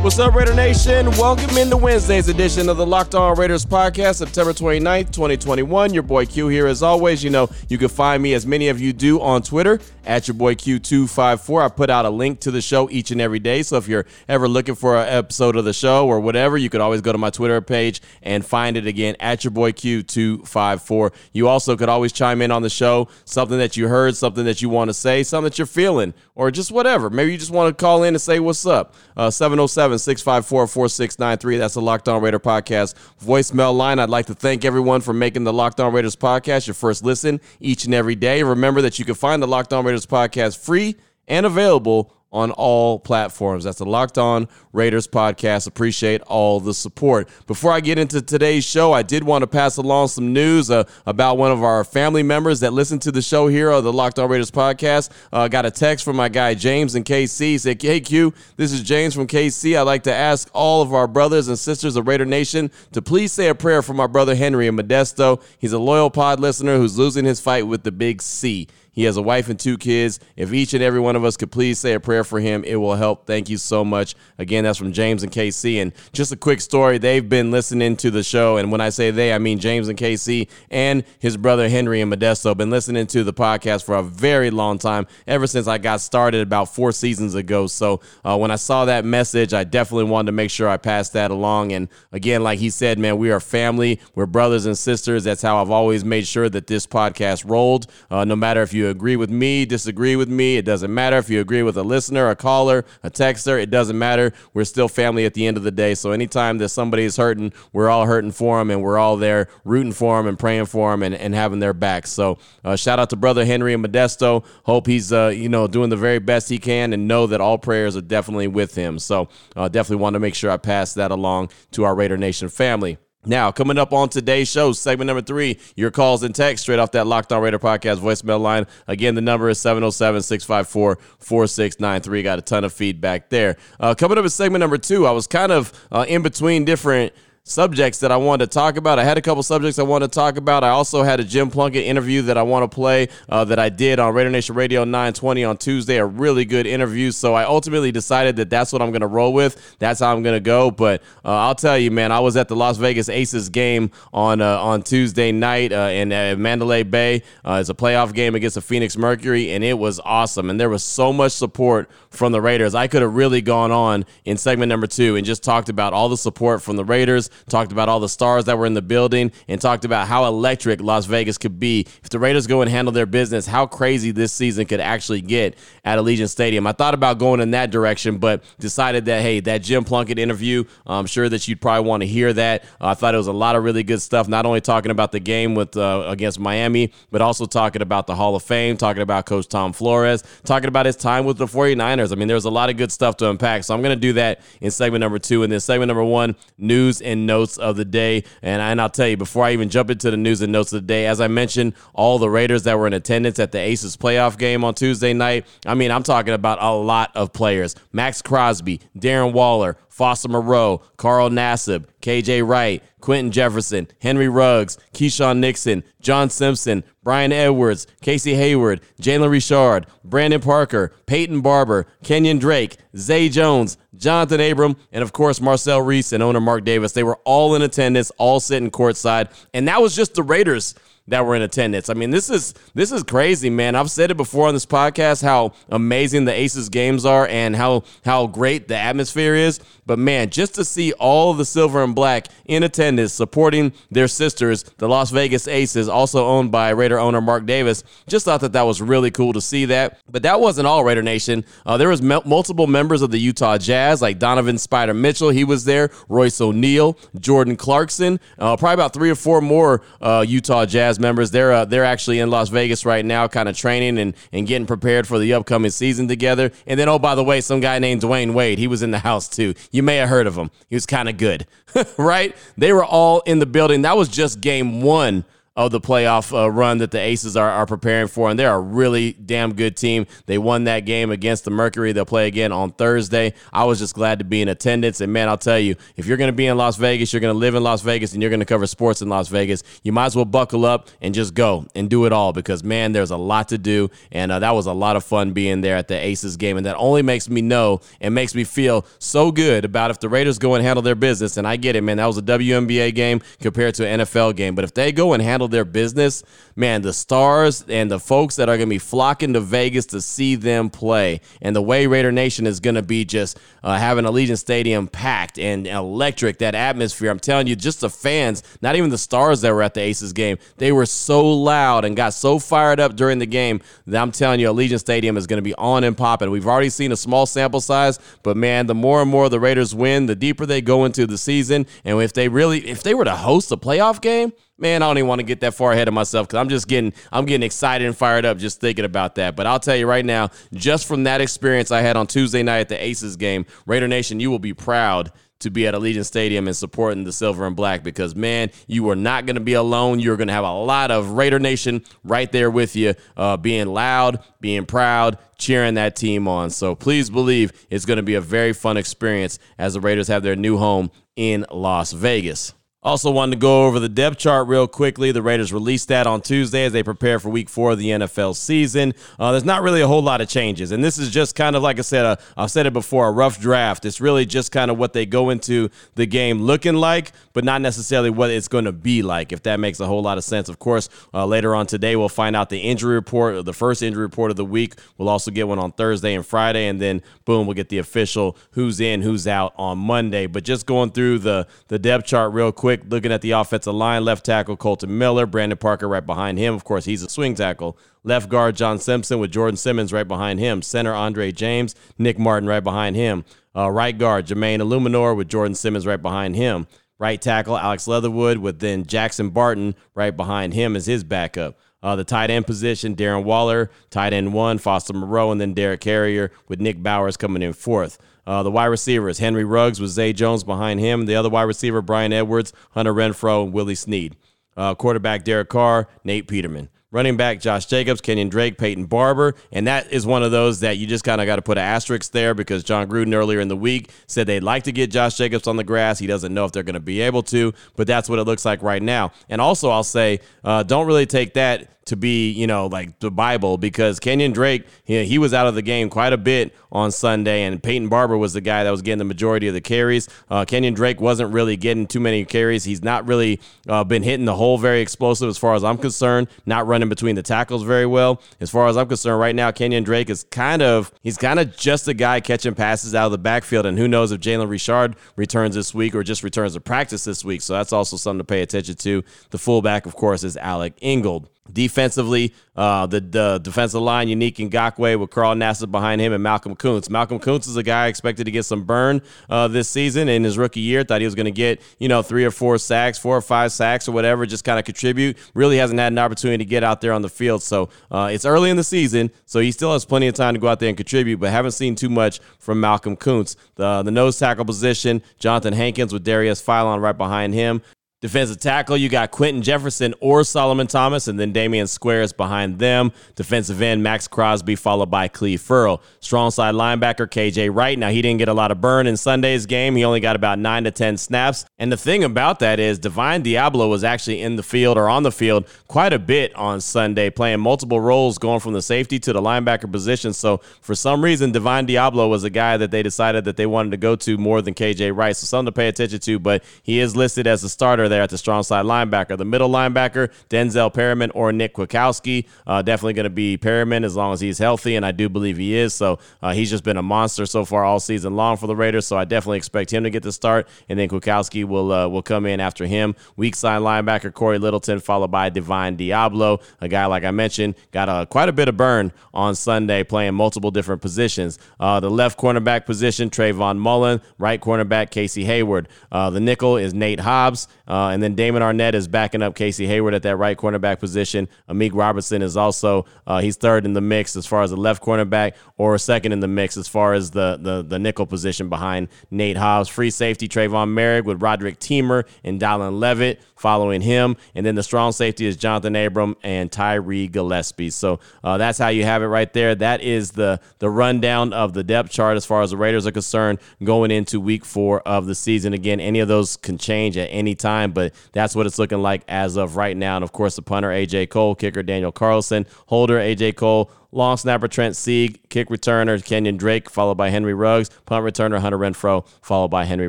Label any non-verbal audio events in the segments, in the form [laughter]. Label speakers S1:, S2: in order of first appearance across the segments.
S1: What's up, Raider Nation? Welcome into Wednesday's edition of the Locked On Raiders podcast, September 29th, 2021. Your boy Q here. As always, you know, you can find me, as many of you do, on Twitter at your boy Q254. I put out a link to the show each and every day. So if you're ever looking for an episode of the show or whatever, you could always go to my Twitter page and find it again at your boy Q254. You also could always chime in on the show, something that you heard, something that you want to say, something that you're feeling, or just whatever. Maybe you just want to call in and say what's up. Uh, 707 787 654 4693. That's the Locked On Raider podcast voicemail line. I'd like to thank everyone for making the Locked On Raiders podcast your first listen each and every day. Remember that you can find the Locked On Raiders podcast free and available on all platforms. That's the Locked On Raiders podcast. Appreciate all the support. Before I get into today's show, I did want to pass along some news uh, about one of our family members that listen to the show here on the Locked On Raiders podcast. Uh, got a text from my guy James in KC. He said, Hey Q, this is James from KC. I'd like to ask all of our brothers and sisters of Raider Nation to please say a prayer for my brother Henry in Modesto. He's a loyal pod listener who's losing his fight with the big C. He has a wife and two kids. If each and every one of us could please say a prayer for him, it will help. Thank you so much. Again, that's from James and KC. And just a quick story they've been listening to the show. And when I say they, I mean James and KC and his brother Henry and Modesto. Been listening to the podcast for a very long time, ever since I got started about four seasons ago. So uh, when I saw that message, I definitely wanted to make sure I passed that along. And again, like he said, man, we are family. We're brothers and sisters. That's how I've always made sure that this podcast rolled. Uh, no matter if you agree with me, disagree with me, it doesn't matter. If you agree with a listener, a caller, a texter, it doesn't matter. We're still family at the end of the day. So anytime that somebody is hurting, we're all hurting for them and we're all there rooting for them and praying for them and, and having their backs. So uh, shout out to brother Henry and Modesto. Hope he's, uh, you know, doing the very best he can and know that all prayers are definitely with him. So uh, definitely want to make sure I pass that along to our Raider Nation family. Now, coming up on today's show, segment number three, your calls and text straight off that Locked On Raider podcast voicemail line. Again, the number is 707 654 4693. Got a ton of feedback there. Uh, coming up in segment number two, I was kind of uh, in between different subjects that I wanted to talk about. I had a couple subjects I wanted to talk about. I also had a Jim Plunkett interview that I want to play uh, that I did on Raider Nation Radio 920 on Tuesday. A really good interview. So I ultimately decided that that's what I'm going to roll with. That's how I'm going to go. But uh, I'll tell you, man, I was at the Las Vegas Aces game on uh, on Tuesday night uh, in uh, Mandalay Bay. Uh, it's a playoff game against the Phoenix Mercury, and it was awesome. And there was so much support from the Raiders. I could have really gone on in segment number two and just talked about all the support from the Raiders, talked about all the stars that were in the building, and talked about how electric Las Vegas could be if the Raiders go and handle their business, how crazy this season could actually get at Allegiant Stadium. I thought about going in that direction, but decided that, hey, that Jim Plunkett interview, I'm sure that you'd probably want to hear that. Uh, I thought it was a lot of really good stuff, not only talking about the game with uh, against Miami, but also talking about the Hall of Fame, talking about Coach Tom Flores, talking about his time with the 49ers. I mean, there's a lot of good stuff to unpack. So I'm going to do that in segment number two. And then segment number one, news and notes of the day. And, and I'll tell you, before I even jump into the news and notes of the day, as I mentioned, all the Raiders that were in attendance at the Aces playoff game on Tuesday night. I mean, I'm talking about a lot of players. Maxx Crosby, Darren Waller, Foster Moreau, Carl Nassib, KJ Wright, Quinton Jefferson, Henry Ruggs, Keisean Nixon, John Simpson, Bryan Edwards, Casey Hayward, Jalen Richard, Brandon Parker, Peyton Barber, Kenyon Drake, Zay Jones, Jonathan Abram, and of course Marcel Reese and owner Mark Davis. They were all in attendance, all sitting courtside, and that was just the Raiders that were in attendance. I mean, this is this is crazy, man. I've said it before on this podcast how amazing the Aces games are and how how great the atmosphere is. But man, just to see all the silver and black in attendance supporting their sisters, the Las Vegas Aces, also owned by Raider owner Mark Davis, just thought that that was really cool to see that. But that wasn't all Raider Nation. Uh, there was m- multiple members of the Utah Jazz, like Donovan Spider Mitchell. He was there. Royce O'Neal, Jordan Clarkson, uh, probably about three or four more uh, Utah Jazz members. They're uh, they're actually in Las Vegas right now, kind of training and, and getting prepared for the upcoming season together. And then, oh, by the way, some guy named Dwyane Wade, he was in the house too. You may have heard of him. He was kind of good, [laughs] right? They were all in the building. That was just game one of the playoff uh, run that the Aces are, are preparing for, and they're a really damn good team. They won that game against the Mercury. They'll play again on Thursday. I was just glad to be in attendance, and man, I'll tell you, if you're going to be in Las Vegas, you're going to live in Las Vegas, and you're going to cover sports in Las Vegas, you might as well buckle up and just go and do it all because man, there's a lot to do, and uh, that was a lot of fun being there at the Aces game, and that only makes me know and makes me feel so good about if the Raiders go and handle their business. And I get it, man, that was a WNBA game compared to an NFL game, but if they go and handle their business, man, the stars and the folks that are going to be flocking to Vegas to see them play, and the way Raider Nation is going to be just uh, having Allegiant Stadium packed and electric, that atmosphere. I'm telling you, just the fans, not even the stars that were at the Aces game, they were so loud and got so fired up during the game that I'm telling you, Allegiant Stadium is going to be on and popping. We've already seen a small sample size, but man, the more and more the Raiders win, the deeper they go into the season, and if they really, if they were to host a playoff game, man, I don't even want to get that far ahead of myself because I'm just getting I'm getting excited and fired up just thinking about that. But I'll tell you right now, just from that experience I had on Tuesday night at the Aces game, Raider Nation, you will be proud to be at Allegiant Stadium and supporting the silver and black because, man, you are not going to be alone. You're going to have a lot of Raider Nation right there with you, uh, being loud, being proud, cheering that team on. So please believe it's going to be a very fun experience as the Raiders have their new home in Las Vegas. Also, wanted to go over the depth chart real quickly. The Raiders released that on Tuesday as they prepare for week four of the NFL season. Uh, there's not really a whole lot of changes. And this is just kind of, like I said, a, I've said it before, a rough draft. It's really just kind of what they go into the game looking like, but not necessarily what it's going to be like, if that makes a whole lot of sense. Of course, uh, later on today, we'll find out the injury report, the first injury report of the week. We'll also get one on Thursday and Friday. And then, boom, we'll get the official who's in, who's out on Monday. But just going through the, the depth chart real quick quick, looking at the offensive line, left tackle Kolton Miller, Brandon Parker right behind him. Of course, he's a swing tackle. Left guard John Simpson with Jordan Simmons right behind him. Center Andre James, Nick Martin right behind him. Uh, right guard Jermaine Eluemunor with Jordan Simmons right behind him. Right tackle Alex Leatherwood with then Jackson Barton right behind him as his backup. Uh, the tight end position, Darren Waller, tight end one, Foster Moreau, and then Derek Carrier with Nick Bowers coming in fourth. Uh, the wide receivers, Henry Ruggs with Zay Jones behind him. The other wide receiver, Bryan Edwards, Hunter Renfrow, and Willie Snead. Uh, quarterback, Derek Carr, Nate Peterman. Running back, Josh Jacobs, Kenyon Drake, Peyton Barber. And that is one of those that you just kind of got to put an asterisk there because Jon Gruden earlier in the week said they'd like to get Josh Jacobs on the grass. He doesn't know if they're going to be able to, but that's what it looks like right now. And also, I'll say, uh, don't really take that to be, you know, like the Bible because Kenyon Drake, he, he was out of the game quite a bit on Sunday, and Peyton Barber was the guy that was getting the majority of the carries. Uh, Kenyon Drake wasn't really getting too many carries. He's not really uh, been hitting the hole very explosive as far as I'm concerned, not running between the tackles very well. As far as I'm concerned, right now, Kenyon Drake is kind of, he's kind of just a guy catching passes out of the backfield, and who knows if Jalen Richard returns this week or just returns to practice this week. So that's also something to pay attention to. The fullback, of course, is Alec Ingold. Defensively, uh, the, the defensive line, Yannick Ngakoue with Carl Nassib behind him and Malcolm Koonce. Malcolm Koonce is a guy expected to get some burn uh, this season in his rookie year. Thought he was going to get, you know, three or four sacks, four or five sacks or whatever, just kind of contribute. Really hasn't had an opportunity to get out there on the field. So uh, it's early in the season, so he still has plenty of time to go out there and contribute, but haven't seen too much from Malcolm Koonce. The, the nose tackle position, Johnathan Hankins with Darius Philon right behind him. Defensive tackle, you got Quinton Jefferson or Solomon Thomas, and then Damian Squares behind them. Defensive end, Max Crosby, followed by Cleve Ferrell. Strong side linebacker, KJ Wright. Now, he didn't get a lot of burn in Sunday's game. He only got about 9 to 10 snaps. And the thing about that is, Divine Deablo was actually in the field or on the field quite a bit on Sunday, playing multiple roles, going from the safety to the linebacker position. So, for some reason, Divine Deablo was a guy that they decided that they wanted to go to more than KJ Wright. So, something to pay attention to, but he is listed as a starter there at the strong side linebacker. The middle linebacker, Denzel Perryman or Nick Kwiatkoski. Uh, definitely going to be Perryman as long as he's healthy, and I do believe he is. So uh, he's just been a monster so far all season long for the Raiders. So I definitely expect him to get the start, and then Kwiatkoski will uh, will come in after him. Weak side linebacker Cory Littleton, followed by Divine Deablo, a guy like I mentioned got a, quite a bit of burn on Sunday, playing multiple different positions. Uh, the left cornerback position, Trayvon Mullen. Right cornerback, Casey Hayward. Uh, the nickel is Nate Hobbs. Uh, and then Damon Arnette is backing up Casey Hayward at that right cornerback position. Amik Robertson is also uh, he's third in the mix as far as the left cornerback, or second in the mix as far as the the, the nickel position behind Nate Hobbs. Free safety Trevon Moehrig with Roderick Teamer and Dallin Leavitt following him, and then the strong safety is Jonathan Abram and Tyree Gillespie. So uh, that's how you have it right there. That is the the rundown of the depth chart as far as the Raiders are concerned going into Week Four of the season. Again, any of those can change at any time, but that's what it's looking like as of right now. And of course, the punter AJ Cole, kicker Daniel Carlson, holder AJ Cole, long snapper Trent Sieg, kick returner Kenyon Drake, followed by Henry Ruggs, punt returner Hunter Renfrow, followed by Henry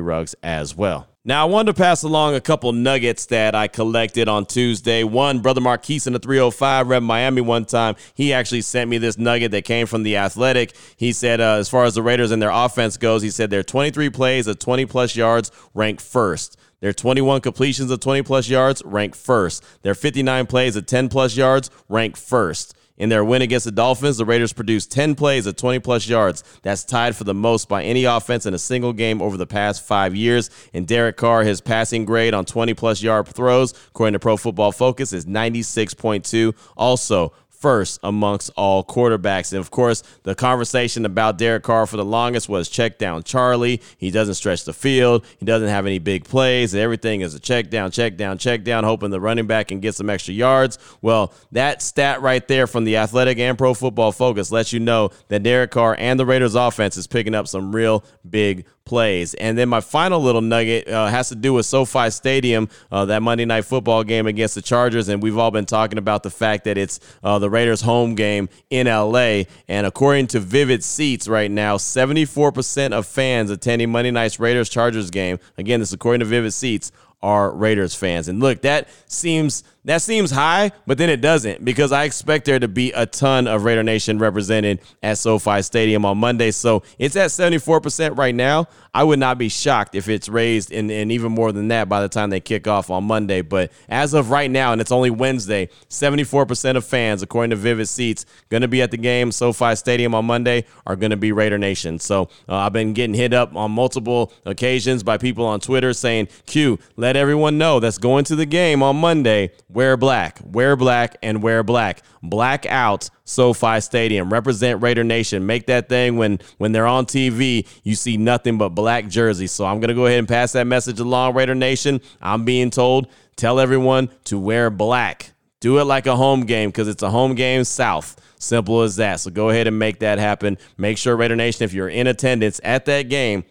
S1: Ruggs as well. Now, I wanted to pass along a couple nuggets that I collected on Tuesday. One, Brother Marquise in the 305 rep Miami one time. He actually sent me this nugget that came from the Athletic. He said, uh, as far as the Raiders and their offense goes, he said their 23 plays of 20 plus yards rank first. Their 21 completions of 20 plus yards rank first. Their 59 plays of 10 plus yards rank first. In their win against the Dolphins, the Raiders produced 10 plays of 20 plus yards. That's tied for the most by any offense in a single game over the past five years. And Derek Carr, his passing grade on 20 plus yard throws, according to Pro Football Focus, is 96.2. Also, first amongst all quarterbacks. And of course, the conversation about Derek Carr for the longest was check down Charlie. He doesn't stretch the field. He doesn't have any big plays. Everything is a check down, check down, check down, hoping the running back can get some extra yards. Well, that stat right there from the Athletic and Pro Football Focus lets you know that Derek Carr and the Raiders offense is picking up some real big plays. And then my final little nugget uh, has to do with SoFi Stadium, uh, that Monday night football game against the Chargers. And we've all been talking about the fact that it's uh, the Raiders' home game in LA. And according to Vivid Seats right now, 74% of fans attending Monday night's Raiders Chargers game, again, this is according to Vivid Seats, are Raiders fans. And look, that seems that seems high, but then it doesn't because I expect there to be a ton of Raider Nation represented at SoFi Stadium on Monday. So it's at 74% right now. I would not be shocked if it's raised and, even more than that by the time they kick off on Monday. But as of right now, and it's only Wednesday, 74% of fans, according to Vivid Seats, going to be at the game, SoFi Stadium on Monday, are going to be Raider Nation. So uh, I've been getting hit up on multiple occasions by people on Twitter saying, Q, let everyone know that's going to the game on Monday Wear black, wear black, and wear black. Black out SoFi Stadium. Represent Raider Nation. Make that thing when when they're on TV, you see nothing but black jerseys. So I'm gonna go ahead and pass that message along, Raider Nation. I'm being told, tell everyone to wear black. Do it like a home game because it's a home game south. Simple as that. So go ahead and make that happen. Make sure, Raider Nation, if you're in attendance at that game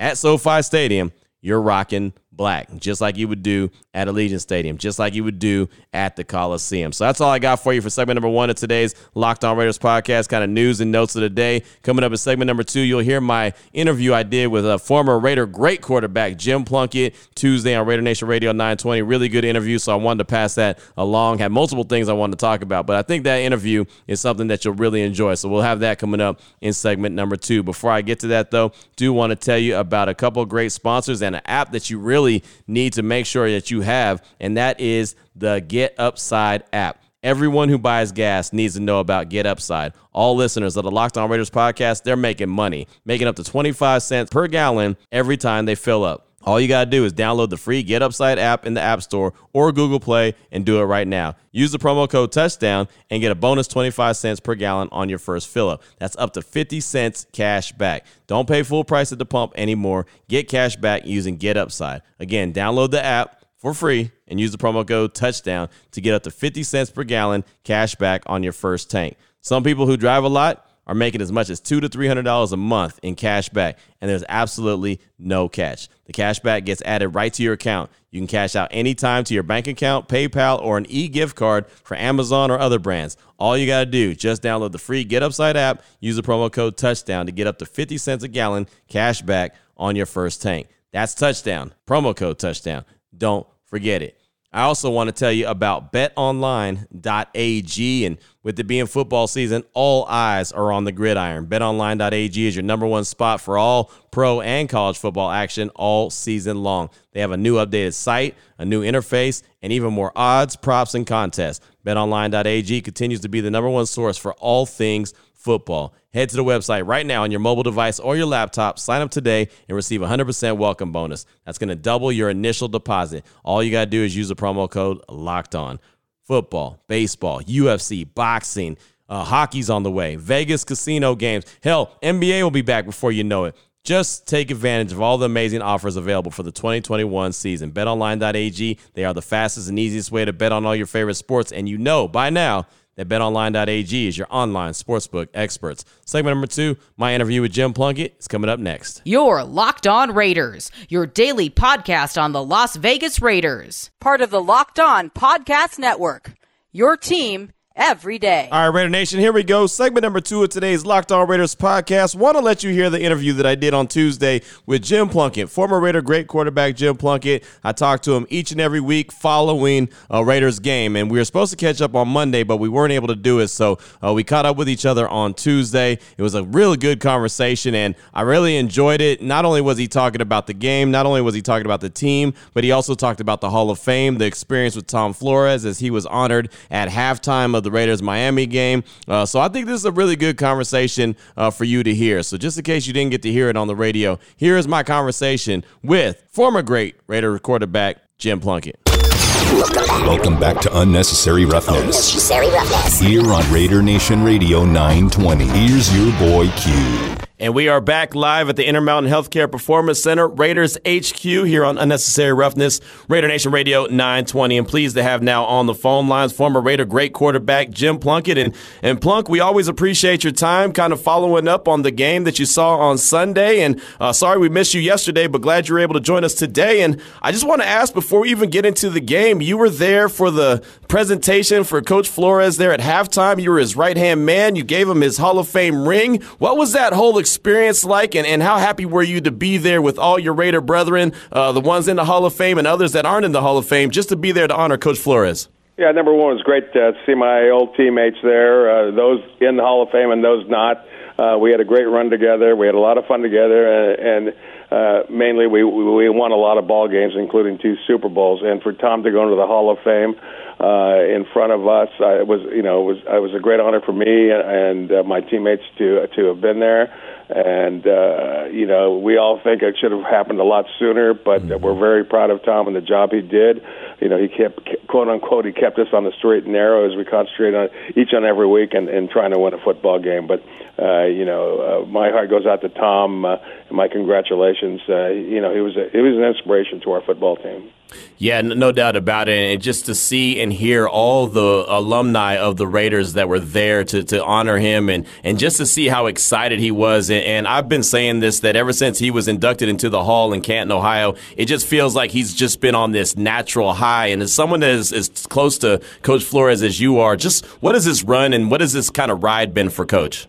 S1: at SoFi Stadium, you're rocking black, just like you would do at Allegiant Stadium, just like you would do at the Coliseum. So that's all I got for you for segment number one of today's Locked On Raiders podcast, kind of news and notes of the day. Coming up in segment number two, you'll hear my interview I did with a former Raider great quarterback, Jim Plunkett, Tuesday on Raider Nation Radio 920. Really good interview, so I wanted to pass that along. Had multiple things I wanted to talk about, but I think that interview is something that you'll really enjoy. So we'll have that coming up in segment number two. Before I get to that, though, do want to tell you about a couple great sponsors and an app that you really need to make sure that you have, and that is the Get Upside app. Everyone who buys gas needs to know about Get Upside. All listeners of the Locked On Raiders podcast, they're making money, making up to 25 cents per gallon every time they fill up. All you got to do is download the free Get Upside app in the App Store or Google Play and do it right now. Use the promo code touchdown and get a bonus 25 cents per gallon on your first fill up. That's up to 50 cents cash back. Don't pay full price at the pump anymore. Get cash back using Get Upside. Again, download the app for free and use the promo code touchdown to get up to 50 cents per gallon cash back on your first tank. Some people who drive a lot are making as much as two to three hundred dollars a month in cash back, and there's absolutely no catch. The cash back gets added right to your account. You can cash out anytime to your bank account, PayPal, or an e-gift card for Amazon or other brands. All you gotta do, just download the free Get Upside app, use the promo code Touchdown to get up to 50 cents a gallon cash back on your first tank. That's Touchdown. Promo code Touchdown. Don't forget it. I also want to tell you about betonline.ag. And with it being football season, all eyes are on the gridiron. Betonline.ag is your number one spot for all pro and college football action all season long. They have a new updated site, a new interface, and even more odds, props, and contests. BetOnline.ag continues to be the number one source for all things football. Head to the website right now on your mobile device or your laptop. Sign up today and receive a 100% welcome bonus. That's going to double your initial deposit. All you got to do is use the promo code LOCKED ON. Football, baseball, UFC, boxing, uh, hockey's on the way, Vegas casino games. Hell, NBA will be back before you know it. Just take advantage of all the amazing offers available for the 2021 season. BetOnline.ag, they are the fastest and easiest way to bet on all your favorite sports, and you know by now that BetOnline.ag is your online sportsbook experts. Segment number two, my interview with Jim Plunkett is coming up next.
S2: Your Locked On Raiders, your daily podcast on the Las Vegas Raiders, part of the Locked On Podcast Network. Your team every day.
S1: All right, Raider Nation, here we go. Segment number two of today's Locked On Raiders podcast. Want to let you hear the interview that I did on Tuesday with Jim Plunkett, former Raider great quarterback Jim Plunkett. I talk to him each and every week following a Raiders game, and we were supposed to catch up on Monday, but we weren't able to do it. So uh, we caught up with each other on Tuesday. It was a really good conversation, and I really enjoyed it. Not only was he talking about the game, not only was he talking about the team, but he also talked about the Hall of Fame, the experience with Tom Flores as he was honored at halftime of the the Raiders Miami game. Uh, so I think this is a really good conversation uh, for you to hear. So just in case you didn't get to hear it on the radio, here is my conversation with former great Raider quarterback Jim Plunkett.
S3: Welcome back to Unnecessary Roughness. Unnecessary Roughness. Here on Raider Nation Radio 920. Here's your boy Q.
S1: And we are back live at the Intermountain Healthcare Performance Center, Raiders HQ here on Unnecessary Roughness, Raider Nation Radio 920. And pleased to have now on the phone lines former Raider great quarterback Jim Plunkett. And, and Plunk, we always appreciate your time kind of following up on the game that you saw on Sunday. And uh, sorry we missed you yesterday, but glad you were able to join us today. And I just want to ask before we even get into the game, you were there for the presentation for Coach Flores there at halftime. You were his right hand man. You gave him his Hall of Fame ring. What was that whole experience? like, and, and how happy were you to be there with all your Raider brethren, uh, the ones in the Hall of Fame and others that aren't in the Hall of Fame, just to be there to honor Coach Flores?
S4: Yeah, number one, was great to see my old teammates there, uh, those in the Hall of Fame and those not. Uh, we had a great run together. We had a lot of fun together, and, and uh, mainly we we won a lot of ball games, including two Super Bowls. And for Tom to go into the Hall of Fame uh, in front of us, uh, it was you know it was it was a great honor for me and uh, my teammates to to have been there and uh, you know we all think it should have happened a lot sooner, but mm-hmm. we're very proud of Tom and the job he did. You know, he kept quote unquote he kept us on the straight and narrow as we concentrate on each and every week and, and trying to win a football game. But uh, you know, uh, my heart goes out to Tom. Uh, and my congratulations. Uh, you know, he was a, he was an inspiration to our football team.
S1: Yeah, no doubt about it. And just to see and hear all the alumni of the Raiders that were there to, to honor him and, and just to see how excited he was. And I've been saying this that ever since he was inducted into the hall in Canton, Ohio, it just feels like he's just been on this natural high. And as someone that is as close to Coach Flores as you are, just what has this run and what has this kind of ride been for Coach?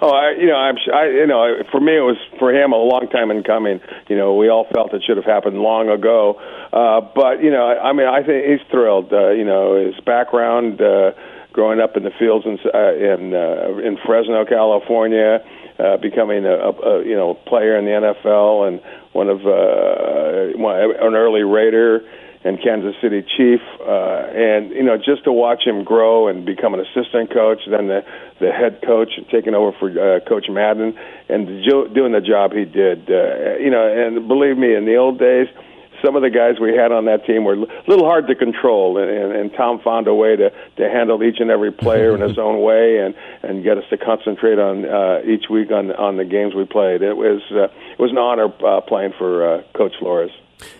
S4: Oh, I, you know, I'm, I, you know, for me, it was for him a long time in coming. You know, we all felt it should have happened long ago. Uh, but you know, I, mean, I think he's thrilled. Uh, you know, his background, uh, growing up in the fields in uh, in, uh, in Fresno, California, uh, becoming a, a, a you know player in the NFL and one of uh, one, an early Raider and Kansas City Chief, uh, and you know just to watch him grow and become an assistant coach, then the the head coach, taking over for uh, Coach Madden, and jo- doing the job he did. Uh, you know, and believe me, in the old days, some of the guys we had on that team were a little hard to control, and, and, and Tom found a way to to handle each and every player in his [laughs] own way, and and get us to concentrate on uh, each week on on the games we played. It was uh, it was an honor uh, playing for uh, Coach Flores.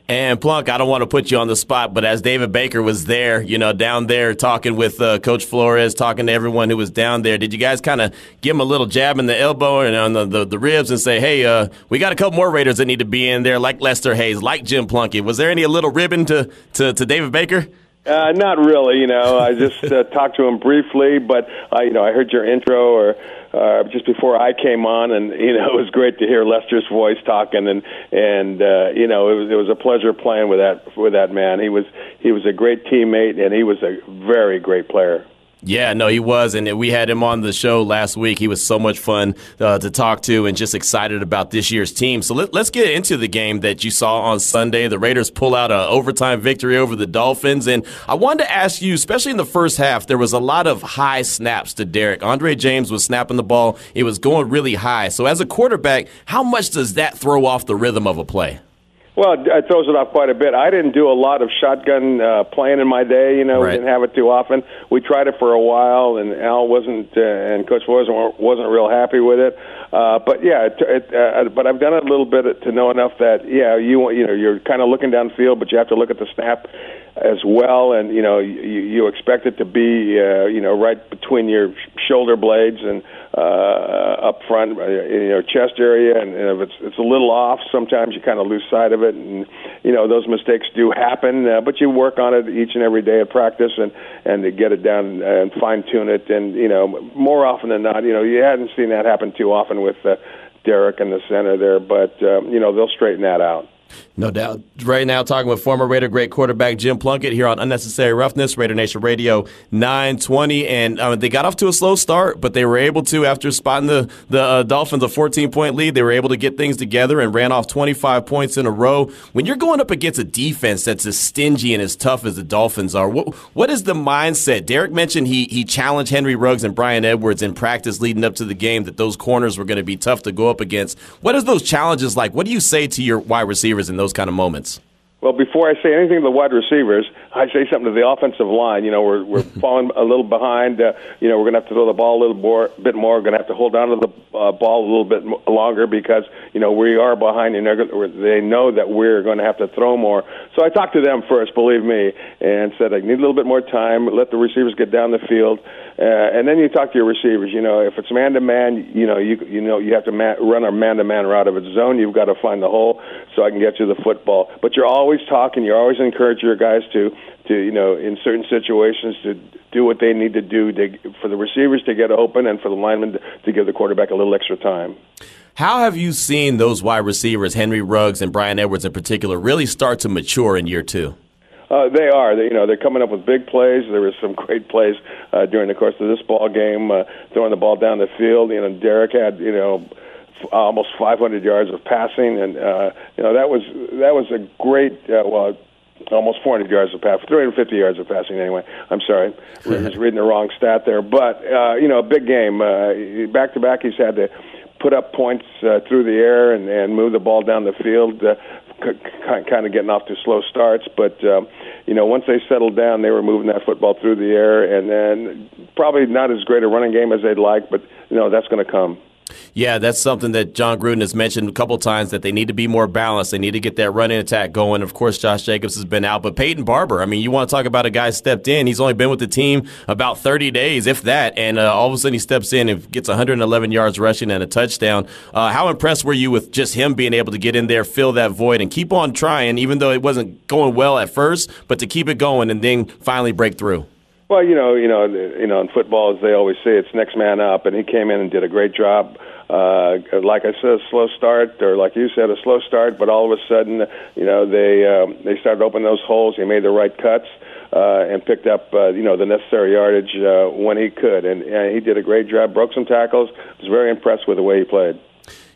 S1: And Plunk, I don't want to put you on the spot, but as David Baker was there, you know, down there talking with uh, Coach Flores, talking to everyone who was down there, did you guys kind of give him a little jab in the elbow and on the, the, the ribs and say, hey, uh, we got a couple more Raiders that need to be in there, like Lester Hayes, like Jim Plunkett? Was there any little ribbon to, to, to David Baker?
S4: Uh, not really, you know. I just uh, [laughs] talked to him briefly, but I, you know, I heard your intro or uh, just before I came on, and you know, [laughs] it was great to hear Lester's voice talking, and and uh, you know, it was it was a pleasure playing with that with that man. He was he was a great teammate, and he was a very great player.
S1: Yeah, no, he was, and we had him on the show last week. He was so much fun uh, to talk to, and just excited about this year's team. So let, us get into the game that you saw on Sunday. The Raiders pull out an overtime victory over the Dolphins, and I wanted to ask you, especially in the first half, there was a lot of high snaps to Derek. Andre James was snapping the ball; it was going really high. So as a quarterback, how much does that throw off the rhythm of a play?
S4: Well, it throws it off quite a bit. I didn't do a lot of shotgun uh, playing in my day. You know, right. we didn't have it too often. We tried it for a while, and Al wasn't, uh, and Coach wasn't wasn't real happy with it. Uh, but yeah, it, it, uh, but I've done it a little bit to know enough that yeah, you you know you're kind of looking downfield, but you have to look at the snap as well, and you know you, you expect it to be uh, you know right between your shoulder blades and uh, up front, uh, in your chest area, and, and if it's it's a little off, sometimes you kind of lose sight of it, and you know those mistakes do happen. Uh, but you work on it each and every day at practice, and and to get it down and fine tune it, and you know more often than not, you know you hadn't seen that happen too often with uh, Derek in the center there, but um, you know they'll straighten that out.
S1: No doubt. Right now, talking with former Raider great quarterback Jim Plunkett here on Unnecessary Roughness, Raider Nation Radio 920. And uh, they got off to a slow start, but they were able to, after spotting the, the uh, Dolphins a 14 point lead, they were able to get things together and ran off 25 points in a row. When you're going up against a defense that's as stingy and as tough as the Dolphins are, what, what is the mindset? Derek mentioned he, he challenged Henry Ruggs and Bryan Edwards in practice leading up to the game that those corners were going to be tough to go up against. What is those challenges like? What do you say to your wide receivers in those kind of moments?
S4: Well, before I say anything to the wide receivers, I say something to the offensive line. You know, we're we're [laughs] falling a little behind. Uh, you know, we're going to have to throw the ball a little more, bit more. We're going to have to hold on to the uh, ball a little bit longer because you know we are behind, and they know that we're going to have to throw more. So I talked to them first, believe me, and said I need a little bit more time. Let the receivers get down the field. Uh, and then you talk to your receivers. You know, if it's man to man, you know, you you know, you have to man, run a man to man route. If it's zone, you've got to find the hole so I can get you the football. But you're always talking. You're always encouraging your guys to to you know, in certain situations, to do what they need to do to, for the receivers to get open and for the linemen to, to give the quarterback a little extra time.
S1: How have you seen those wide receivers, Henry Ruggs and Bryan Edwards in particular, really start to mature in year two?
S4: Uh, they are. They, you know, they're coming up with big plays. There was some [laughs] great plays uh, during the course of this ball game, uh, throwing the ball down the field. You know, Derek had you know f- almost 500 yards of passing, and uh, you know that was that was a great uh, well. Almost 400 yards of pass, 350 yards of passing. Anyway, I'm sorry, [laughs] I was reading the wrong stat there. But uh, you know, a big game. Uh, back to back, he's had to put up points uh, through the air and, and move the ball down the field. Uh, kind of getting off to slow starts, but um, you know once they settled down, they were moving that football through the air, and then probably not as great a running game as they'd like, but you know that's going to come.
S1: Yeah, that's something that Jon Gruden has mentioned a couple times that they need to be more balanced. They need to get that running attack going. Of course, Josh Jacobs has been out, but Peyton Barber, I mean, you want to talk about a guy stepped in. He's only been with the team about 30 days, if that, and uh, all of a sudden he steps in and gets 111 yards rushing and a touchdown. Uh, how impressed were you with just him being able to get in there, fill that void, and keep on trying, even though it wasn't going well at first, but to keep it going and then finally break through?
S4: Well, you know, you know, you know, in football, as they always say, it's next man up, and he came in and did a great job uh, like I said, a slow start, or like you said, a slow start. But all of a sudden, you know, they um, they started opening those holes. He made the right cuts. Uh, and picked up, uh, you know, the necessary yardage uh, when he could, and uh, he did a great job. Broke some tackles. Was very impressed with the way he played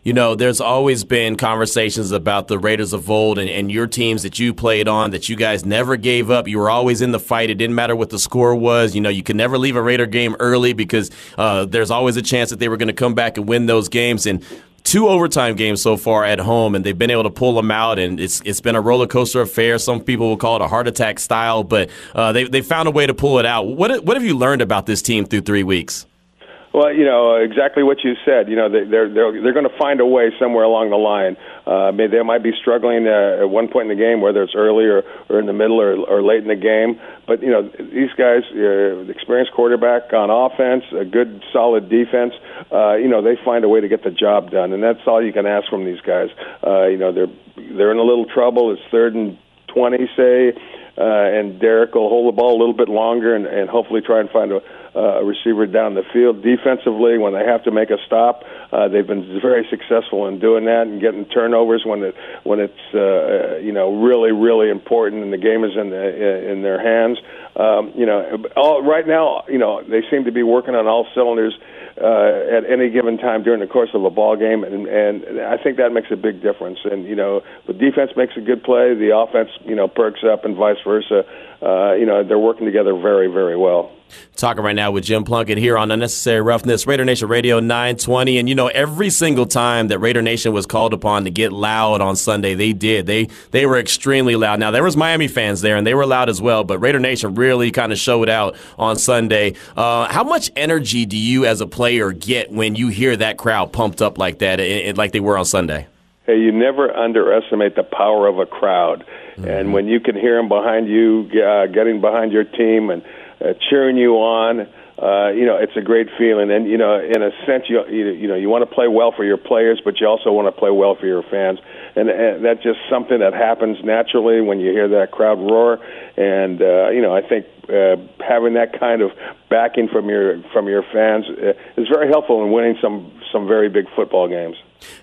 S1: you know, there's always been conversations about the Raiders of old and, and your teams that you played on that you guys never gave up. You were always in the fight. It didn't matter what the score was. You know, you could never leave a Raider game early because uh, there's always a chance that they were going to come back and win those games. And two overtime games so far at home, and they've been able to pull them out. And it's it's been a roller coaster affair. Some people will call it a heart attack style, but uh, they they found a way to pull it out. What what have you learned about this team through three weeks?
S4: Well, you know exactly what you said. You know they, they're they're they're going to find a way somewhere along the line. Uh, maybe they might be struggling uh, at one point in the game, whether it's early or, or in the middle or, or late in the game. But you know these guys, uh, experienced quarterback on offense, a good solid defense. Uh, you know they find a way to get the job done, and that's all you can ask from these guys. Uh, you know they're they're in a little trouble. It's third and twenty, say, uh, and Derek will hold the ball a little bit longer and, and hopefully try and find a uh, a receiver down the field. Defensively, when they have to make a stop, uh, they've been very successful in doing that and getting turnovers when it when it's uh, you know really really important and the game is in the, in their hands. um, you know, all right now, you know, they seem to be working on all cylinders uh, at any given time during the course of a ball game, and and I think that makes a big difference. And you know, the defense makes a good play, the offense, you know, perks up, and vice versa. Uh, you know, they're working together very, very well.
S1: Talking right now with Jim Plunkett here on Unnecessary Roughness, Raider Nation Radio 920. And you know, every single time that Raider Nation was called upon to get loud on Sunday, they did. They they were extremely loud. Now there was Miami fans there, and they were loud as well. But Raider Nation really kind of showed out on Sunday. Uh, how much energy do you, as a player, get when you hear that crowd pumped up like that, it, it, like they were on Sunday?
S4: Hey, you never underestimate the power of a crowd, mm-hmm. and when you can hear them behind you, uh, getting behind your team, and uh, cheering you on. Uh, you know, it's a great feeling, and you know, in a sense, you you, you know, you want to play well for your players, but you also want to play well for your fans, and, and that's just something that happens naturally when you hear that crowd roar. And uh, you know, I think uh, having that kind of backing from your from your fans uh, is very helpful in winning some some very big football games.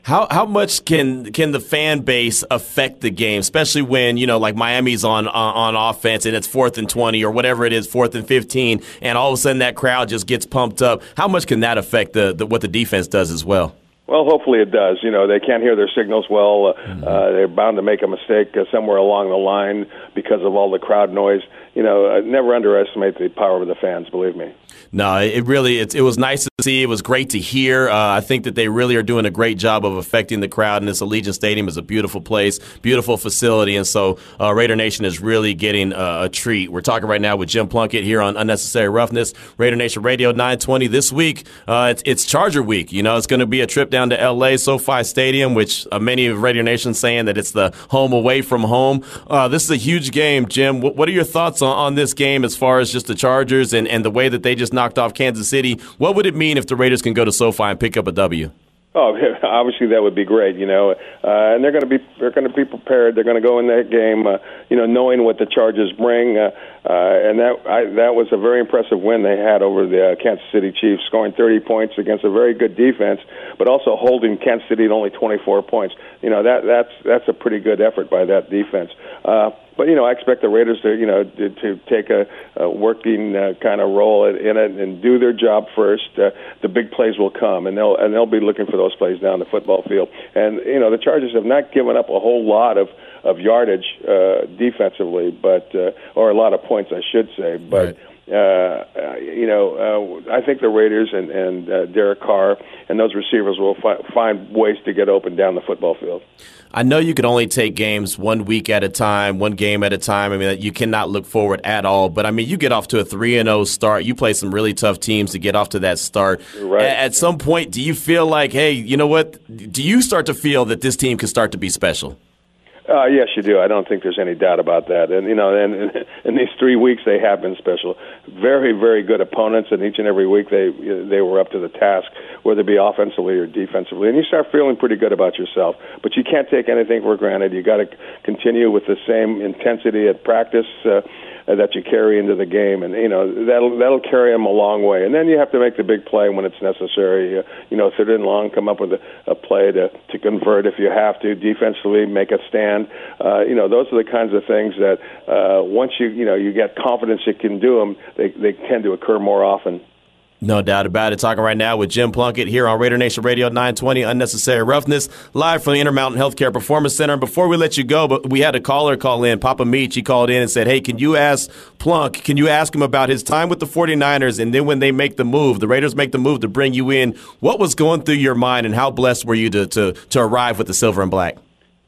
S1: How how much can can the fan base affect the game, especially when you know like Miami's on on, on offense and it's fourth and twenty or whatever it is, fourth and fifteen, and all of a sudden that crowd just gets pumped up. How much can that affect the, the what the defense does as well?
S4: Well, hopefully it does. You know, they can't hear their signals well. Uh, mm-hmm. uh, they're bound to make a mistake uh, somewhere along the line because of all the crowd noise. You know, uh, never underestimate the power of the fans. Believe me.
S1: No, it really it, it was nice to see. It was great to hear. Uh, I think that they really are doing a great job of affecting the crowd. And this Allegiant Stadium is a beautiful place, beautiful facility, and so uh, Raider Nation is really getting uh, a treat. We're talking right now with Jim Plunkett here on Unnecessary Roughness, Raider Nation Radio 920. This week, uh, it's, it's, Charger Week. You know, it's going to be a trip down to L.A. SoFi Stadium, which uh, many of Raider Nation saying that it's the home away from home. Uh, this is a huge game, Jim. What, what are your thoughts on, on this game as far as just the Chargers and, and the way that they just knocked off Kansas City. What would it mean if the Raiders can go to SoFi and pick up a W?
S4: Oh, [laughs] obviously that would be great, you know, uh, and they're going to be they're going to be prepared. They're going to go in that game, uh, you know, knowing what the Chargers bring, uh, uh, and that I, that was a very impressive win they had over the uh, Kansas City Chiefs, scoring 30 points against a very good defense, but also holding Kansas City to only 24 points. You know, that that's that's a pretty good effort by that defense. Uh, but you know, I expect the Raiders to you know to, to take a, a working uh, kind of role in it and do their job first. Uh, the big plays will come, and they'll and they'll be looking for those plays down the football field. And you know, the Chargers have not given up a whole lot of of yardage uh, defensively, but uh, or a lot of points, I should say, but. Right uh, you know, uh, I think the Raiders and, and uh, Derek Carr and those receivers will fi- find ways to get open down the football field.
S1: I know you can only take games one week at a time, one game at a time. I mean, you cannot look forward at all. But I mean, you get off to a three and zero oh start. You play some really tough teams to get off to that start.
S4: Right.
S1: At some point, do you feel like, hey, you know what? Do you start to feel that this team can start to be special?
S4: Uh, yes, you do. I don't think there's any doubt about that. And you know, and [laughs] in these three weeks they have been special. Very, very good opponents, and each and every week they they were up to the task, whether it be offensively or defensively. And you start feeling pretty good about yourself. But you can't take anything for granted. You got to continue with the same intensity at practice. Uh, that you carry into the game, and you know that'll that'll carry them a long way. And then you have to make the big play when it's necessary. Uh, you know, third and long, come up with a, a play to to convert if you have to. Defensively, make a stand. Uh, you know, those are the kinds of things that uh, once you you know you get confidence you can do them, they they tend to occur more often.
S1: No doubt about it. Talking right now with Jim Plunkett here on Raider Nation Radio 920 Unnecessary Roughness, live from the Intermountain Healthcare Performance Center. Before we let you go, but we had a caller call in, Papa Meach. He called in and said, Hey, can you ask Plunk, can you ask him about his time with the 49ers and then when they make the move, the Raiders make the move to bring you in, what was going through your mind and how blessed were you to, to, to arrive with the silver and black?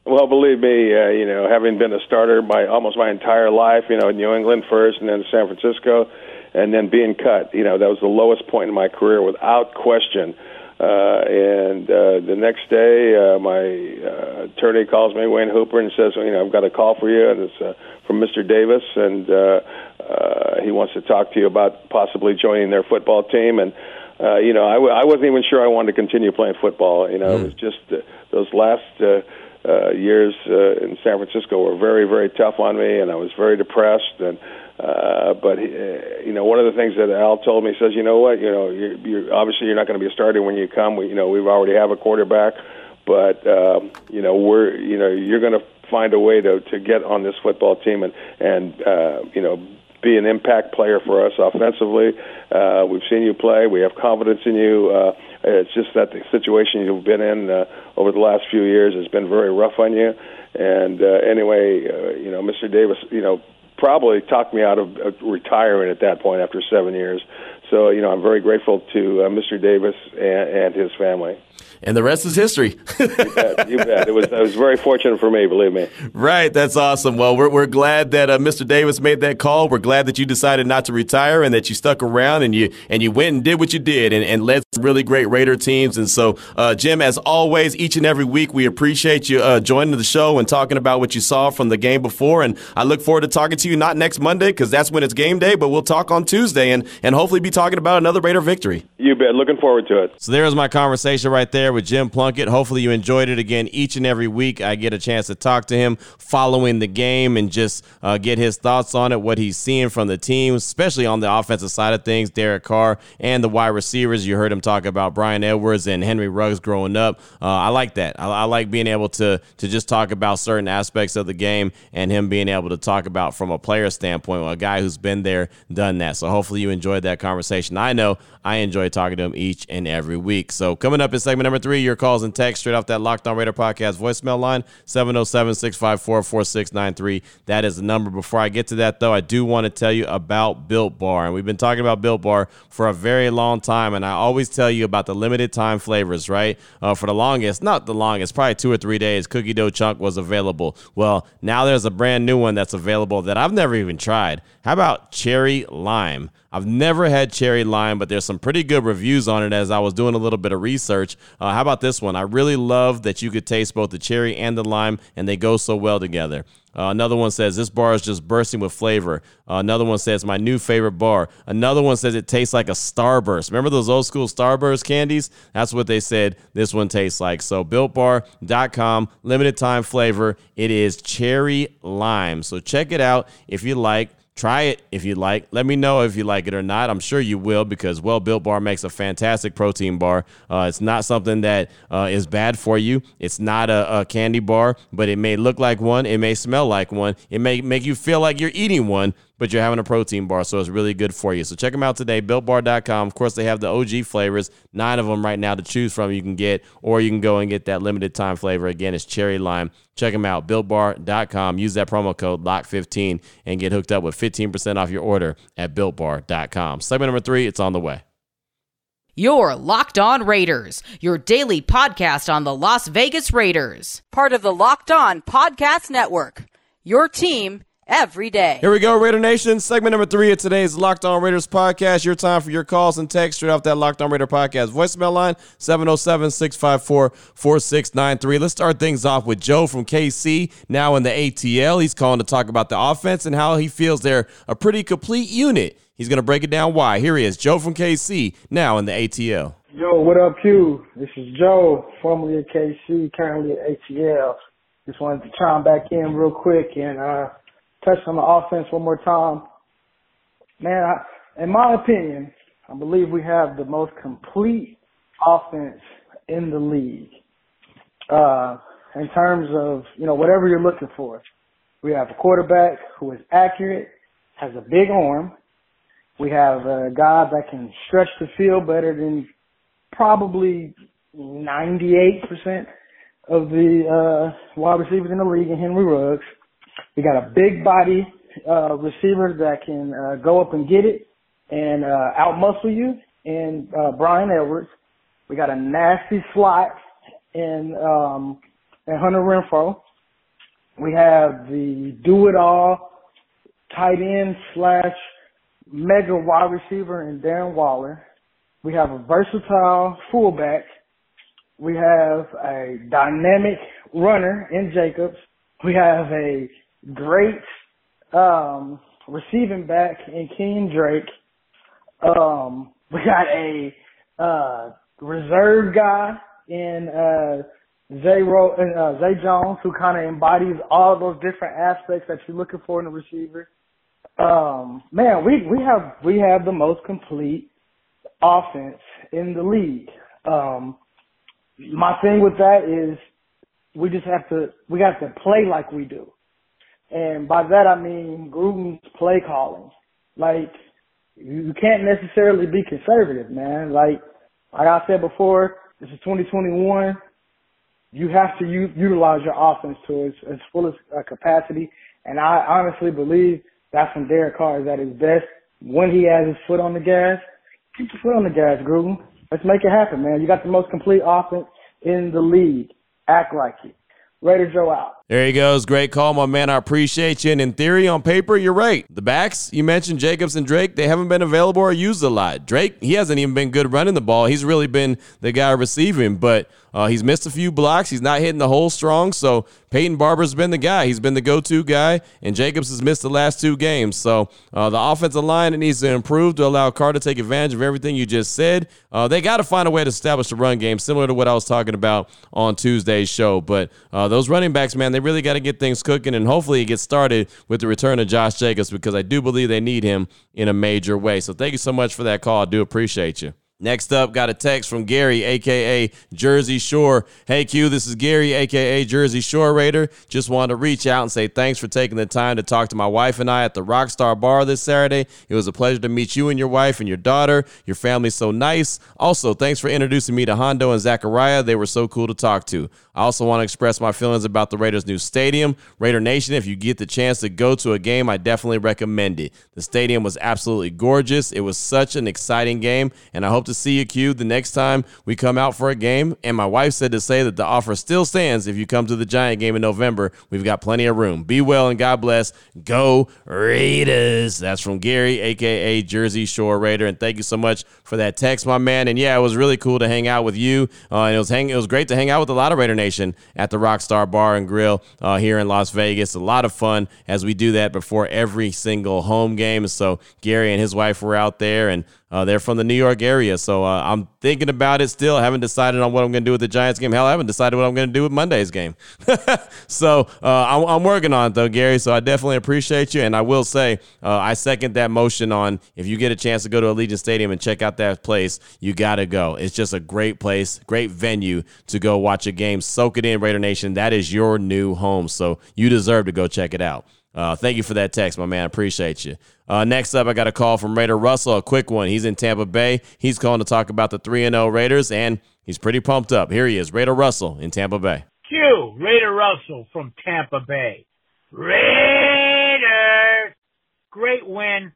S4: Well, believe me, uh, you know, having been a starter my almost my entire life, you know, in New England first and then San Francisco, and then being cut. You know, that was the lowest point in my career without question. Uh, and uh, the next day, uh, my uh, attorney calls me, Wayne Hooper, and says, you know, I've got a call for you, and it's uh, from Mr. Davis, and uh, uh, he wants to talk to you about possibly joining their football team. And uh, you know, I, w- I wasn't even sure I wanted to continue playing football. You know, mm. it was just uh, those last. Uh, uh, years uh, in San Francisco were very, very tough on me, and I was very depressed. And uh, but uh, you know, one of the things that Al told me says, you know what, you know, you're, you're obviously you're not going to be a starter when you come. We, you know, we've already have a quarterback, but um, you know, we're you know, you're going to find a way to to get on this football team and and uh, you know be an impact player for us offensively. Uh, we've seen you play. We have confidence in you. Uh, it's just that the situation you've been in uh, over the last few years has been very rough on you. And uh, anyway, uh, you know, Mr. Davis, you know, probably talked me out of uh, retiring at that point after seven years. So, you know, I'm very grateful to uh, Mr. Davis and, and his family
S1: and the rest is history. [laughs]
S4: you, bet, you bet. It was it was very fortunate for me, believe me.
S1: Right, that's awesome. Well, we're we're glad that uh, Mr. Davis made that call. We're glad that you decided not to retire and that you stuck around and you and you went and did what you did and, and led some really great Raider teams. And so, uh, Jim, as always, each and every week, we appreciate you uh, joining the show and talking about what you saw from the game before. And I look forward to talking to you not next Monday because that's when it's game day, but we'll talk on Tuesday and and hopefully be talking about another Raider victory.
S4: You bet. Looking forward to it.
S1: So there's my conversation right there with Jim Plunkett. Hopefully you enjoyed it again. Each and every week, I get a chance to talk to him following the game and just uh, get his thoughts on it, what he's seeing from the team, especially on the offensive side of things. Derek Carr and the wide receivers. You heard him talk about Bryan Edwards and Henry Ruggs growing up. Uh, I like that. I, I like being able to to just talk about certain aspects of the game and him being able to talk about from a player standpoint, a guy who's been there, done that. So hopefully you enjoyed that conversation. I know I enjoy talking to him each and every week. So coming up in segment number three, your calls and text straight off that Locked On Raider podcast voicemail line, 707-654-4693. That is the number. Before I get to that, though, I do want to tell you about Built Bar. And we've been talking about Built Bar for a very long time. And I always tell you about the limited time flavors, right? Uh, for the longest, not the longest, probably two or three days, cookie dough chunk was available. Well, now there's a brand new one that's available that I've never even tried. How about cherry lime? I've never had cherry lime, but there's some pretty good reviews on it as I was doing a little bit of research. Uh, how about this one? I really love that you could taste both the cherry and the lime, and they go so well together. Uh, another one says this bar is just bursting with flavor. Uh, another one says my new favorite bar. Another one says it tastes like a Starburst. Remember those old school Starburst candies? That's what they said this one tastes like. So builtbar.com, limited time flavor. It is cherry lime. So check it out if you like. Try it if you like. Let me know if you like it or not. I'm sure you will because Well Built Bar makes a fantastic protein bar. Uh, it's not something that uh, is bad for you. It's not a, a, candy bar, but it may look like one. It may smell like one. It may make you feel like you're eating one, but you're having a protein bar, so it's really good for you. So check them out today, builtbar.com. Of course, they have the OG flavors, nine of them right now to choose from you can get, or you can go and get that limited time flavor. Again, it's cherry lime. Check them out, builtbar.com. Use that promo code LOCK15 and get hooked up with 15% off your order at builtbar.com. Segment number three, it's on the way.
S2: Your Locked On Raiders, your daily podcast on the Las Vegas Raiders, part of the Locked On Podcast Network. Your team every day.
S1: Here we go, Raider Nation. Segment number three of today's Locked On Raiders podcast. Your time for your calls and text straight off that Locked On Raider podcast voicemail line 707 654 4693. Let's start things off with Joe from KC, now in the ATL. He's calling to talk about the offense and how he feels they're a pretty complete unit. He's going to break it down why. Here he is, Joe from KC, now in the ATL.
S5: Yo, what up, Q? This is Joe, formerly at KC, currently at ATL. Just wanted to chime back in real quick and uh, touch on the offense one more time. Man, I, in my opinion, I believe we have the most complete offense in the league. Uh, in terms of, you know, whatever you're looking for. We have a quarterback who is accurate, has a big arm. We have a guy that can stretch the field better than probably 98% of the uh, wide receivers in the league in Henry Ruggs. We got a big body uh, receiver that can uh, go up and get it and uh, outmuscle you, and uh, Bryan Edwards. We got a nasty slot in um, in Hunter Renfrow. We have the do it all tight end slash mega wide receiver in Darren Waller. We have a versatile fullback. We have a dynamic runner in Jacobs. We have a great um, receiving back in Kenyan Drake. Um, we got a uh, reserve guy in uh, Zay, Ro- uh, Zay Jones who kind of embodies all those different aspects that you're looking for in a receiver. Um, man, we we have we have the most complete offense in the league. Um, my thing with that is we just have to we have to play like we do. And by that I mean Gruden's play calling. like you can't necessarily be conservative, man. Like like I said before, this is 2021. You have to u- utilize your offense to its, its fullest uh, capacity, and I honestly believe that's when Derek Carr is at his best when he has his foot on the gas. Keep your foot on the gas, Gruden. Let's make it happen, man. You got the most complete offense in the league. Act like it. Raider Joe out.
S1: There he goes. Great call, my man. I appreciate you. And in theory, on paper, you're right. The backs, you mentioned Jacobs and Drake, they haven't been available or used a lot. Drake, he hasn't even been good running the ball. He's really been the guy receiving, but uh, he's missed a few blocks. He's not hitting the hole strong. So Peyton Barber's been the guy. He's been the go to guy, and Jacobs has missed the last two games. So uh, the offensive line it needs to improve to allow Carr to take advantage of everything you just said. Uh, they got to find a way to establish the run game, similar to what I was talking about on Tuesday's show. But uh, those running backs, man, they really got to get things cooking, and hopefully it gets started with the return of Josh Jacobs because I do believe they need him in a major way. So thank you so much for that call. I do appreciate you. Next up, got a text from Gary, aka Jersey Shore. Hey Q, this is Gary, aka Jersey Shore Raider. Just wanted to reach out and say thanks for taking the time to talk to my wife and I at the Rockstar Bar this Saturday. It was a pleasure to meet you and your wife and your daughter. Your family's so nice. Also, thanks for introducing me to Hondo and Zachariah. They were so cool to talk to. I also want to express my feelings about the Raiders' new stadium. Raider Nation, if you get the chance to go to a game, I definitely recommend it. The stadium was absolutely gorgeous. It was such an exciting game, and I hope to see you, Q, the next time we come out for a game. And my wife said to say that the offer still stands if you come to the Giant game in November. We've got plenty of room. Be well and God bless. Go Raiders. That's from Gary, aka Jersey Shore Raider. And thank you so much for that text, my man. And yeah, it was really cool to hang out with you. Uh, and it was hang- it was great to hang out with a lot of Raider Nation at the Rockstar Bar and Grill uh, here in Las Vegas. A lot of fun as we do that before every single home game. So Gary and his wife were out there, and uh, they're from the New York area. So uh, I'm thinking about it still. I haven't decided on what I'm going to do with the Giants game. Hell, I haven't decided what I'm going to do with Monday's game. [laughs] so uh, I'm, I'm, working on it, though, Gary. So I definitely appreciate you. And I will say, uh, I second that motion on if you get a chance to go to Allegiant Stadium and check out that place, you got to go. It's just a great place, great venue to go watch a game. Soak it in, Raider Nation. That is your new home. So you deserve to go check it out. Uh, thank you for that text, my man. Appreciate you. Uh, next up, I got a call from Raider Russell, a quick one. He's in Tampa Bay. He's calling to talk about the 3 0 Raiders, and he's pretty pumped up. Here he is, Raider Russell in Tampa Bay.
S6: Q, Raider Russell from Tampa Bay. Raiders! Great win.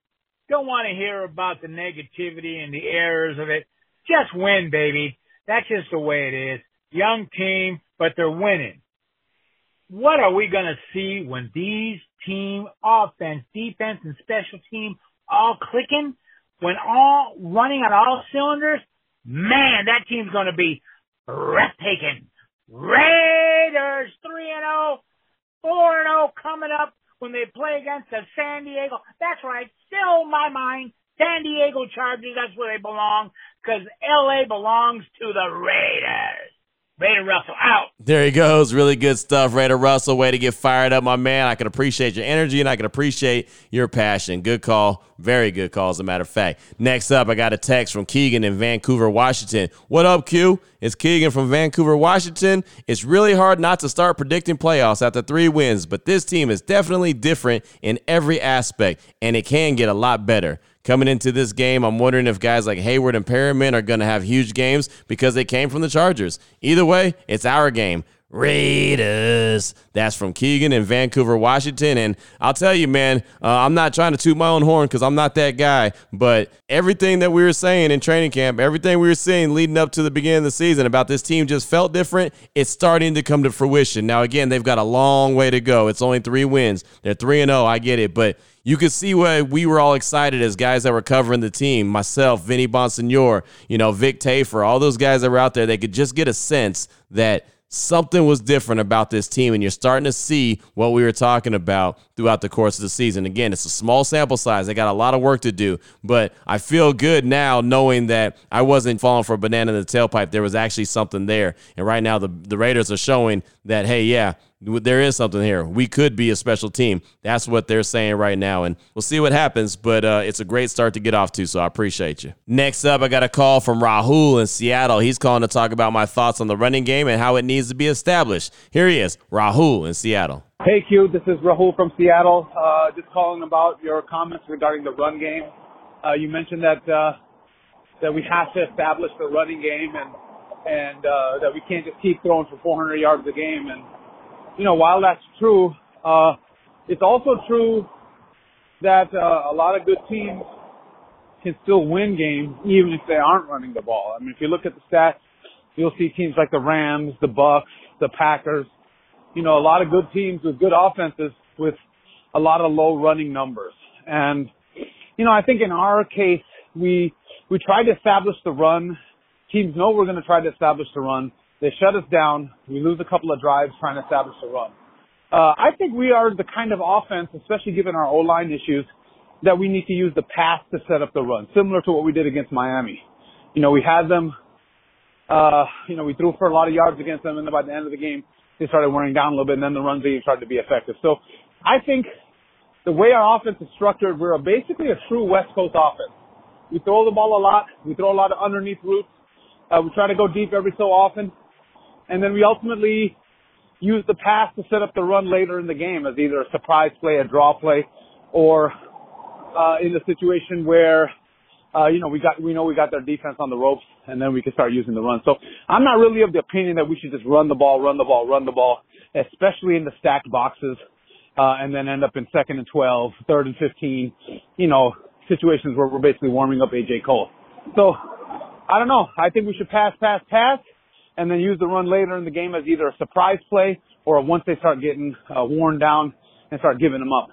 S6: Don't want to hear about the negativity and the errors of it. Just win, baby. That's just the way it is. Young team, but they're winning. What are we going to see when these team offense, defense, and special team all clicking? When all running on all cylinders? Man, that team's going to be breathtaking. Raiders 3 and 0, 4 and 0 coming up when they play against the San Diego. That's right, still my mind. San Diego Chargers, that's where they belong because LA belongs to the Raiders. Raider Russell out.
S1: There he goes. Really good stuff, Raider Russell. Way to get fired up, my man. I can appreciate your energy and I can appreciate your passion. Good call. Very good call, as a matter of fact. Next up, I got a text from Keegan in Vancouver, Washington. What up, Q? It's Keegan from Vancouver, Washington. It's really hard not to start predicting playoffs after three wins, but this team is definitely different in every aspect, and it can get a lot better coming into this game. I'm wondering if guys like Hayward and Perriman are going to have huge games because they came from the Chargers. Either way, it's our game. Raiders. That's from Keegan in Vancouver, Washington. And I'll tell you, man, uh, I'm not trying to toot my own horn because I'm not that guy. But everything that we were saying in training camp, everything we were seeing leading up to the beginning of the season about this team just felt different. It's starting to come to fruition. Now, again, they've got a long way to go. It's only three wins. They're 3 and 0. I get it. But you could see why we were all excited as guys that were covering the team. Myself, Vinny Bonsignore, you know, Vic Tafur, all those guys that were out there, they could just get a sense that something was different about this team, and you're starting to see what we were talking about throughout the course of the season. Again, it's a small sample size. They got a lot of work to do, but I feel good now knowing that I wasn't falling for a banana in the tailpipe. There was actually something there. And right now, the, the Raiders are showing that, hey, yeah, there is something here. We could be a special team. That's what they're saying right now. And we'll see what happens, but uh, it's a great start to get off to, so I appreciate you. Next up, I got a call from Rahul in Seattle. He's calling to talk about my thoughts on the running game and how it needs to be established. Here he is, Rahul in Seattle.
S7: Hey Q, this is Rahul from Seattle. Uh, just calling about your comments regarding the run game. Uh, you mentioned that uh, that we have to establish the running game and and uh, that we can't just keep throwing for 400 yards a game. And you know, while that's true, uh, it's also true that uh, a lot of good teams can still win games even if they aren't running the ball. I mean, if you look at the stats, you'll see teams like the Rams, the Bucks, the Packers. You know, a lot of good teams with good offenses with a lot of low running numbers. And you know, I think in our case, we we tried to establish the run. Teams know we're going to try to establish the run. They shut us down. We lose a couple of drives trying to establish the run. Uh, I think we are the kind of offense, especially given our O-line issues, that we need to use the pass to set up the run, similar to what we did against Miami. You know, we had them, uh, you know, we threw for a lot of yards against them, and by the end of the game, they started wearing down a little bit, and then the run game started to be effective. So I think the way our offense is structured, we're basically a true West Coast offense. We throw the ball a lot. We throw a lot of underneath routes. Uh, we try to go deep every so often. And then we ultimately use the pass to set up the run later in the game as either a surprise play, a draw play, or uh, in a situation where uh, you know we got we know we got their defense on the ropes, and then we can start using the run. So I'm not really of the opinion that we should just run the ball, run the ball, run the ball, especially in the stacked boxes uh, and then end up in second and 12, third and 15, you know, situations where we're basically warming up AJ Cole. So, I don't know. I think we should pass, pass, pass, and then use the run later in the game as either a surprise play or once they start getting uh, worn down and start giving them up.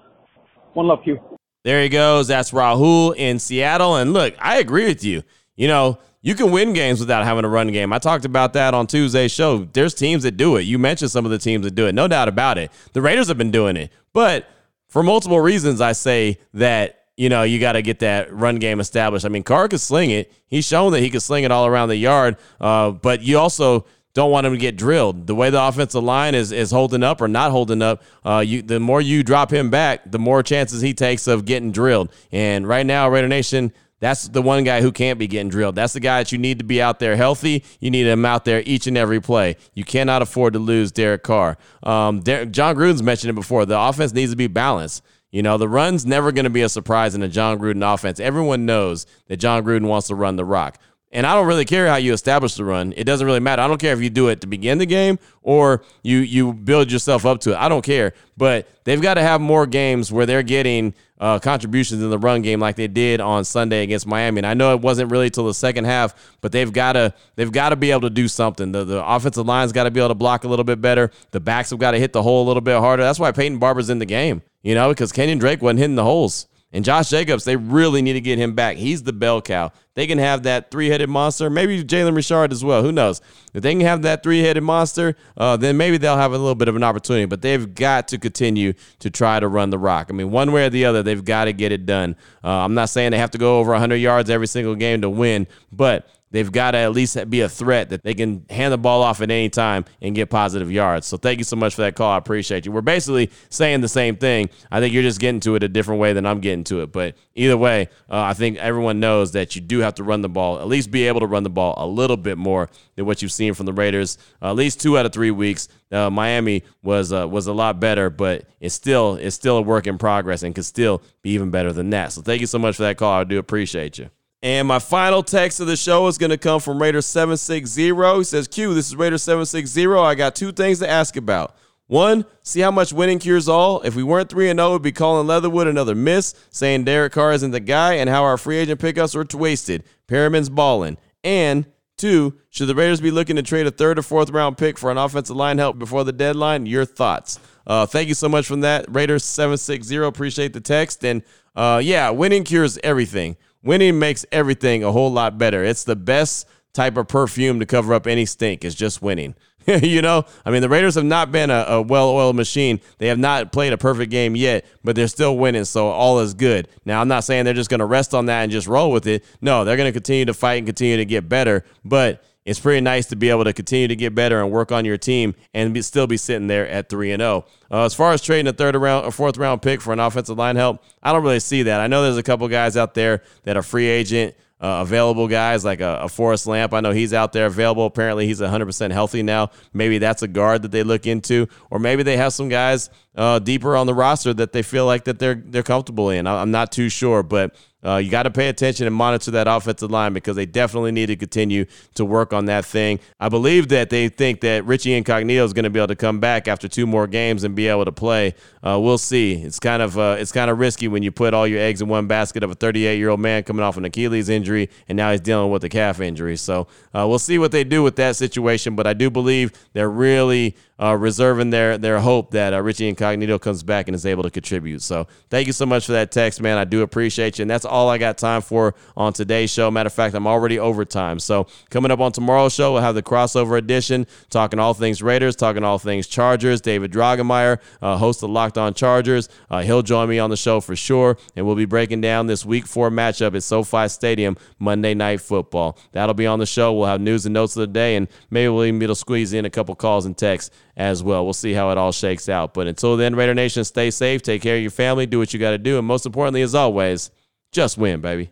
S7: One love, Q.
S1: There he goes. That's Rahul in Seattle. And look, I agree with you. You know, you can win games without having a run game. I talked about that on Tuesday's show. There's teams that do it. You mentioned some of the teams that do it. No doubt about it. The Raiders have been doing it. But for multiple reasons, I say that you know, you got to get that run game established. I mean, Carr could sling it. He's shown that he could sling it all around the yard. Uh, but you also don't want him to get drilled. The way the offensive line is is holding up or not holding up, uh, you the more you drop him back, the more chances he takes of getting drilled. And right now, Raider Nation, that's the one guy who can't be getting drilled. That's the guy that you need to be out there healthy. You need him out there each and every play. You cannot afford to lose Derek Carr. Um, Derek, Jon Gruden's mentioned it before. The offense needs to be balanced. You know, the run's never going to be a surprise in a Jon Gruden offense. Everyone knows that Jon Gruden wants to run the rock. And I don't really care how you establish the run. It doesn't really matter. I don't care if you do it to begin the game or you you build yourself up to it. I don't care. But they've got to have more games where they're getting uh, contributions in the run game like they did on Sunday against Miami. And I know it wasn't really till the second half, but they've got to they've got to be able to do something. The the offensive line's got to be able to block a little bit better. The backs have got to hit the hole a little bit harder. That's why Peyton Barber's in the game. You know, because Kenyan Drake wasn't hitting the holes. And Josh Jacobs, they really need to get him back. He's the bell cow. They can have that three headed monster, maybe Jalen Richard as well. Who knows? If they can have that three headed monster, uh, then maybe they'll have a little bit of an opportunity. But they've got to continue to try to run the rock. I mean, one way or the other, they've got to get it done. Uh, I'm not saying they have to go over 100 yards every single game to win, but they've got to at least be a threat that they can hand the ball off at any time and get positive yards. So thank you so much for that call. I appreciate you. We're basically saying the same thing. I think you're just getting to it a different way than I'm getting to it. But either way, uh, I think everyone knows that you do have to run the ball, at least be able to run the ball a little bit more than what you've seen from the Raiders. Uh, at least two out of three weeks. Uh, Miami was uh, was a lot better, but it's still it's still a work in progress and could still be even better than that. So thank you so much for that call. I do appreciate you. And my final text of the show is going to come from Raider760. He says, Q, this is Raider760. I got two things to ask about. One, see how much winning cures all. If we weren't 3 0, we'd be calling Leatherwood another miss, saying Derek Carr isn't the guy, and how our free agent pickups were wasted. Perriman's balling. And two, should the Raiders be looking to trade a third or fourth round pick for an offensive line help before the deadline? Your thoughts. Uh, thank you so much from that. Raiders760. Appreciate the text. And uh, yeah, winning cures everything. Winning makes everything a whole lot better. It's the best type of perfume to cover up any stink is just winning. [laughs] you know, I mean, the Raiders have not been a, a well oiled machine. They have not played a perfect game yet, but they're still winning, so all is good. Now, I'm not saying they're just going to rest on that and just roll with it. No, they're going to continue to fight and continue to get better, but it's pretty nice to be able to continue to get better and work on your team and be, still be sitting there at 3 and 0. Uh, as far as trading a third round or fourth round pick for an offensive line help, I don't really see that. I know there's a couple guys out there that are free agent uh, available guys like a, a Forrest Lamp. I know he's out there available. Apparently, he's 100% healthy now. Maybe that's a guard that they look into, or maybe they have some guys uh, deeper on the roster that they feel like that they're they're comfortable in. I'm not too sure, but uh, you got to pay attention and monitor that offensive line because they definitely need to continue to work on that thing. I believe that they think that Richie Incognito is going to be able to come back after two more games and be able to play. Uh, we'll see. It's kind of uh, it's kind of risky when you put all your eggs in one basket of a 38 year old man coming off an Achilles injury and now he's dealing with a calf injury. So uh, we'll see what they do with that situation. But I do believe they're really uh, reserving their their hope that uh, Richie Incognito comes back and is able to contribute. So thank you so much for that text, man. I do appreciate you, and that's all I got time for on today's show. Matter of fact, I'm already overtime. So coming up on tomorrow's show, we'll have the crossover edition, talking all things Raiders, talking all things Chargers. David Drogemeyer, uh, host of Locked On Chargers, uh, he'll join me on the show for sure, and we'll be breaking down this Week Four matchup at SoFi Stadium Monday Night Football. That'll be on the show. We'll have news and notes of the day, and maybe we'll even be able to squeeze in a couple calls and texts as well. We'll see how it all shakes out. But until then, Raider Nation, stay safe, take care of your family, do what you got to do, and most importantly, as always, just win, baby.